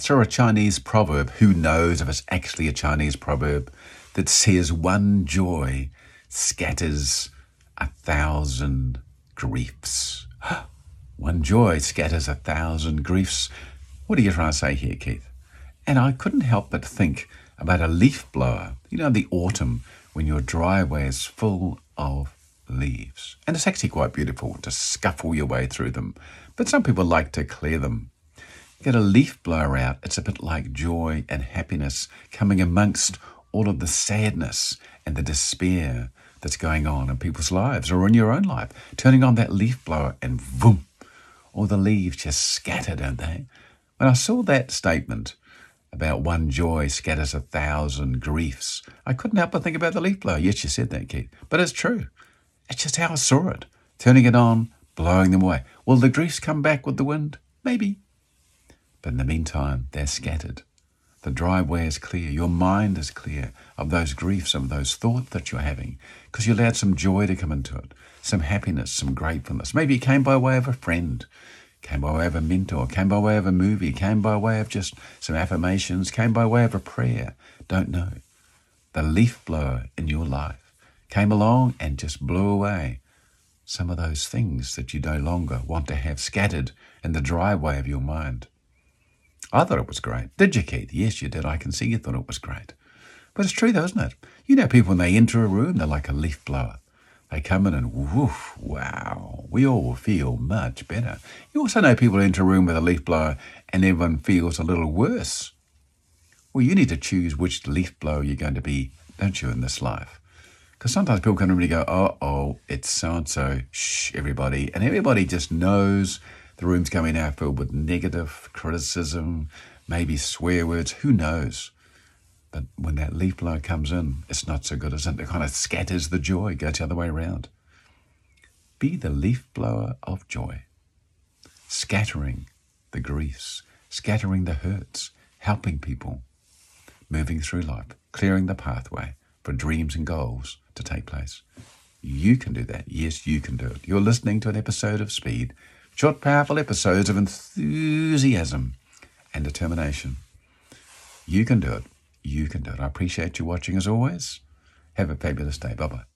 saw a Chinese proverb, who knows if it's actually a Chinese proverb, that says one joy scatters a thousand griefs. one joy scatters a thousand griefs. What are you trying to say here, Keith? And I couldn't help but think about a leaf blower. You know, the autumn when your driveway is full of leaves. And it's actually quite beautiful to scuffle your way through them. But some people like to clear them. Get a leaf blower out, it's a bit like joy and happiness coming amongst all of the sadness and the despair that's going on in people's lives or in your own life. Turning on that leaf blower and boom, all the leaves just scatter, don't they? When I saw that statement about one joy scatters a thousand griefs, I couldn't help but think about the leaf blower. Yes, you said that, Keith. But it's true. It's just how I saw it. Turning it on, blowing them away. Will the griefs come back with the wind? Maybe. But in the meantime, they're scattered. The driveway is clear. Your mind is clear of those griefs, of those thoughts that you're having, because you allowed some joy to come into it, some happiness, some gratefulness. Maybe it came by way of a friend, came by way of a mentor, came by way of a movie, came by way of just some affirmations, came by way of a prayer. Don't know. The leaf blower in your life came along and just blew away some of those things that you no longer want to have scattered in the driveway of your mind. I thought it was great. Did you, Keith? Yes, you did. I can see you thought it was great. But it's true, though, isn't it? You know, people, when they enter a room, they're like a leaf blower. They come in and woof, wow, we all feel much better. You also know people enter a room with a leaf blower and everyone feels a little worse. Well, you need to choose which leaf blower you're going to be, don't you, in this life? Because sometimes people in and go, oh, oh, it's so and so, shh, everybody. And everybody just knows the room's coming out filled with negative criticism, maybe swear words, who knows? But when that leaf blower comes in, it's not so good, isn't it? It kind of scatters the joy, goes the other way around. Be the leaf blower of joy, scattering the griefs, scattering the hurts, helping people, moving through life, clearing the pathway for dreams and goals to take place. You can do that. Yes, you can do it. You're listening to an episode of Speed Short, powerful episodes of enthusiasm and determination. You can do it. You can do it. I appreciate you watching as always. Have a fabulous day. Bye bye.